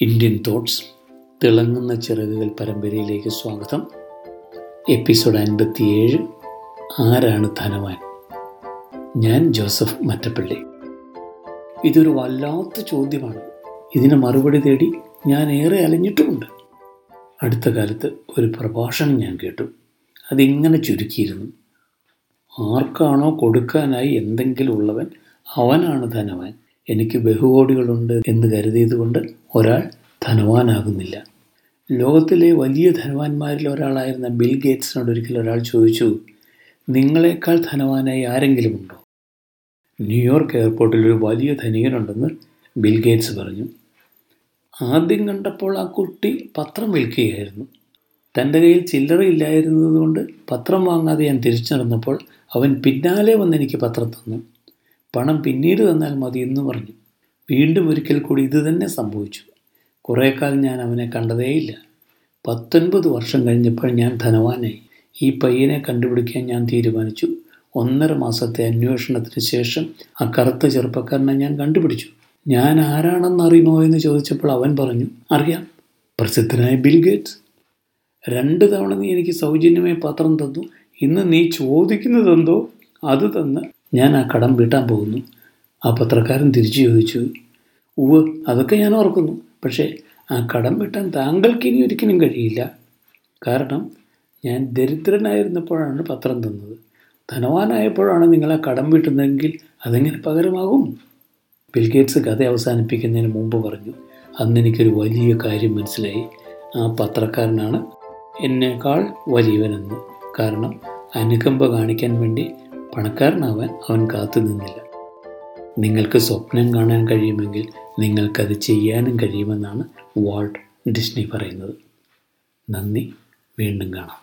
Indian thoughts തിളങ്ങുന്ന ചിറകുകൾ പരമ്പരയിലേക്ക് സ്വാഗതം. എപ്പിസോഡ് അൻപത്തിയേഴ് ആരാണ് ധനവാൻ? ഞാൻ ജോസഫ് മറ്റപ്പള്ളി. ഇതൊരു വല്ലാത്ത ചോദ്യമാണ്. ഇതിന് മറുപടി തേടി ഞാൻ ഏറെ അലഞ്ഞിട്ടുമുണ്ട്. അടുത്ത കാലത്ത് ഒരു പ്രഭാഷണം ഞാൻ കേട്ടു. അതിങ്ങനെ ചുരുക്കിയിരുന്നു. ആർക്കാണോ കൊടുക്കാനായി എന്തെങ്കിലും ഉള്ളവൻ അവനാണ് ധനവാൻ. എനിക്ക് ബഹുകോടികളുണ്ട് എന്ന് കരുതിയതുകൊണ്ട് ഒരാൾ ധനവാനാകുന്നില്ല. ലോകത്തിലെ വലിയ ധനവാന്മാരിൽ ഒരാളായിരുന്ന ബിൽ ഗേറ്റ്സിനോട് ഒരിക്കൽ ഒരാൾ ചോദിച്ചു നിങ്ങളെക്കാൾ ധനവാനായി ആരെങ്കിലും ഉണ്ടോ? ന്യൂയോർക്ക് എയർപോർട്ടിൽ ഒരു വലിയ ധനികനുണ്ടെന്ന് ബിൽ ഗേറ്റ്സ് പറഞ്ഞു. ആദ്യം കണ്ടപ്പോൾ ആ കുട്ടി പത്രം വിൽക്കുകയായിരുന്നു. തന്റെ കയ്യിൽ ചില്ലറ ചില്ലറയില്ലായിരുന്നതുകൊണ്ട് പത്രം വാങ്ങാതെ ഞാൻ തിരിച്ചു നടന്നപ്പോൾ അവൻ പിന്നാലെ വന്ന് എനിക്ക് പത്രം തന്നു. പണം പിന്നീട് തന്നാൽ മതി എന്ന് പറഞ്ഞു. വീണ്ടും ഒരിക്കൽ കൂടി ഇത് തന്നെ സംഭവിച്ചു. കുറേക്കാലം കാലം ഞാൻ അവനെ കണ്ടതേയില്ല. പത്തൊൻപത് വർഷം കഴിഞ്ഞപ്പോൾ ഞാൻ ധനവാനായി. ഈ പയ്യനെ കണ്ടുപിടിക്കാൻ ഞാൻ തീരുമാനിച്ചു. ഒന്നര മാസത്തെ അന്വേഷണത്തിന് ശേഷം ആ കറുത്ത ചെറുപ്പക്കാരനെ ഞാൻ കണ്ടുപിടിച്ചു. ഞാൻ ആരാണെന്ന് അറിയുമോ എന്ന് ചോദിച്ചപ്പോൾ അവൻ പറഞ്ഞു അറിയാം പ്രസിദ്ധനായ ബിൽ ഗേറ്റ്സ്. രണ്ട് തവണ നീ എനിക്ക് സൗജന്യമായി പത്രം തന്നു. ഇന്ന് നീ ചോദിക്കുന്നതെന്തോ അത് തന്ന് ഞാൻ ആ കടം വീട്ടാൻ പോകുന്നു. ആ പത്രക്കാരൻ തിരിച്ചു ചോദിച്ചു ഉവ് അതൊക്കെ ഞാൻ ഓർക്കുന്നു. പക്ഷേ ആ കടം വീട്ടാൻ താങ്കൾക്ക് ഇനി ഒരിക്കലും കഴിയില്ല. കാരണം ഞാൻ ദരിദ്രനായിരുന്നപ്പോഴാണ് പത്രം തന്നത്. ധനവാനായപ്പോഴാണ് നിങ്ങൾ ആ കടം വീട്ടുന്നതെങ്കിൽ അതെങ്ങനെ പകരമാകും? ബിൽഗേറ്റ്സ് കഥ അവസാനിപ്പിക്കുന്നതിന് മുമ്പ് പറഞ്ഞു അന്ന് എനിക്കൊരു വലിയ കാര്യം മനസ്സിലായി. ആ പത്രക്കാരനാണ് എന്നേക്കാൾ വലിയവനെന്ന്. കാരണം അനുകമ്പ കാണിക്കാൻ വേണ്ടി പണക്കാരനാവാൻ അവൻ കാത്തു നിന്നില്ല. നിങ്ങൾക്ക് സ്വപ്നം കാണാൻ കഴിയുമെങ്കിൽ നിങ്ങൾക്കത് ചെയ്യാനും കഴിയുമെന്നാണ് വാൾട്ട് ഡിസ്നി പറയുന്നത്. നന്ദി വീണ്ടും കാണാം.